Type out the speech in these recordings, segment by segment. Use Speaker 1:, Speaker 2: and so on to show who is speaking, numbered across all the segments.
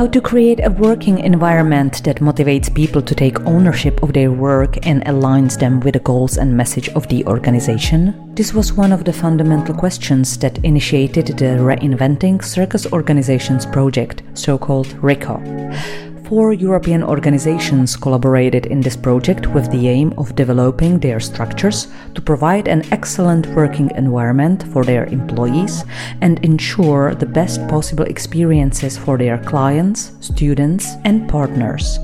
Speaker 1: How to create a working environment that motivates people to take ownership of their work and aligns them with the goals and message of the organization? This was one of the fundamental questions that initiated the Reinventing Circus Organizations project, so called RICO four European organizations collaborated in this project with the aim of developing their structures to provide an excellent working environment for their employees and ensure the best possible experiences for their clients, students, and partners.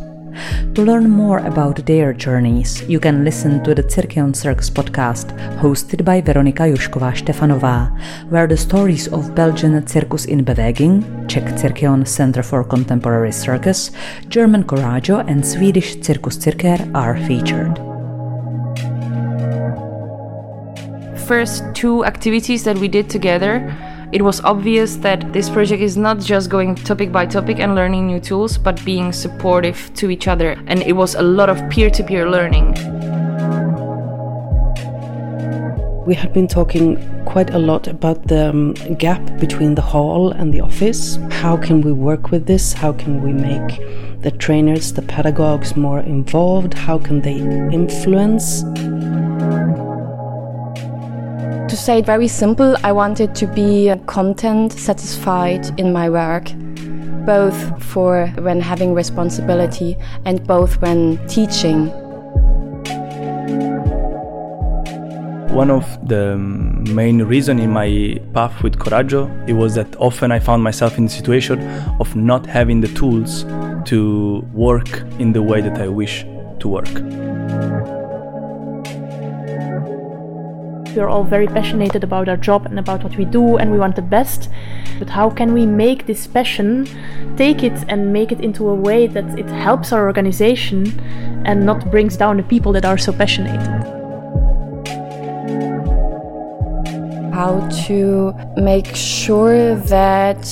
Speaker 1: To learn more about their journeys, you can listen to the Cirqueon Circus podcast hosted by Veronika Jošková Štefanová, where the stories of Belgian Circus in Beweging, Czech Cirqueon Center for Contemporary Circus, German Coraggio, and Swedish Cirkus Cirkör are featured.
Speaker 2: First two activities that we did together it was obvious that this project is not just going topic by topic and learning new tools, but being supportive to each other. And it was a lot of peer to peer learning.
Speaker 3: We had been talking quite a lot about the um, gap between the hall and the office. How can we work with this? How can we make the trainers, the pedagogues more involved? How can they influence?
Speaker 4: To say it very simple, I wanted to be content satisfied in my work, both for when having responsibility and both when teaching.
Speaker 5: One of the main reason in my path with Coraggio it was that often I found myself in the situation of not having the tools to work in the way that I wish to work.
Speaker 6: We're all very passionate about our job and about what we do and we want the best. But how can we make this passion, take it and make it into a way that it helps our organization and not brings down the people that are so passionate?
Speaker 4: How to make sure that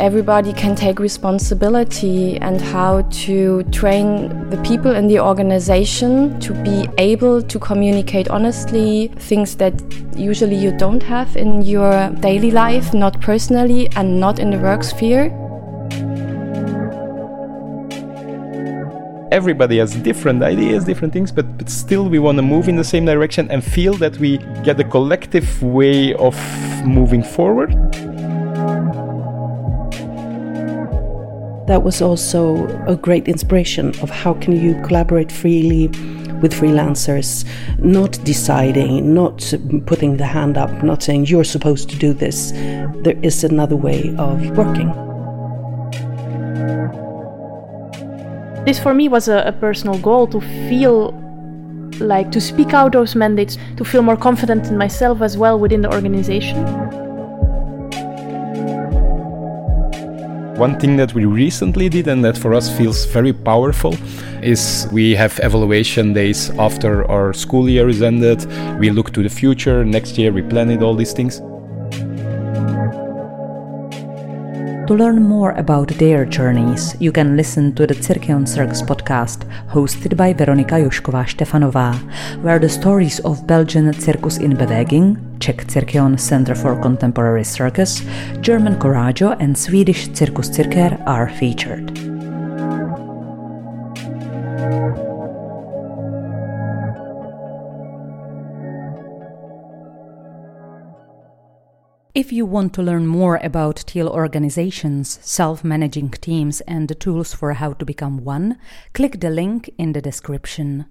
Speaker 4: everybody can take responsibility and how to train the people in the organization to be able to communicate honestly things that usually you don't have in your daily life, not personally and not in the work sphere.
Speaker 7: Everybody has different ideas, different things, but, but still we want to move in the same direction and feel that we get a collective way of moving forward.
Speaker 3: That was also a great inspiration of how can you collaborate freely with freelancers, not deciding, not putting the hand up, not saying you're supposed to do this. There is another way of working.
Speaker 6: This for me was a, a personal goal to feel like to speak out those mandates, to feel more confident in myself as well within the organization.
Speaker 7: One thing that we recently did and that for us feels very powerful is we have evaluation days after our school year is ended. We look to the future, next year we plan it, all these things.
Speaker 1: To learn more about their journeys, you can listen to the Cirqueon Circus podcast, hosted by Veronika Jošková Štefanová, where the stories of Belgian Circus in Beweging, Czech Cirqueon Center for Contemporary Circus, German Coraggio, and Swedish Cirkus Cirkör are featured. If you want to learn more about teal organizations, self managing teams, and the tools for how to become one, click the link in the description.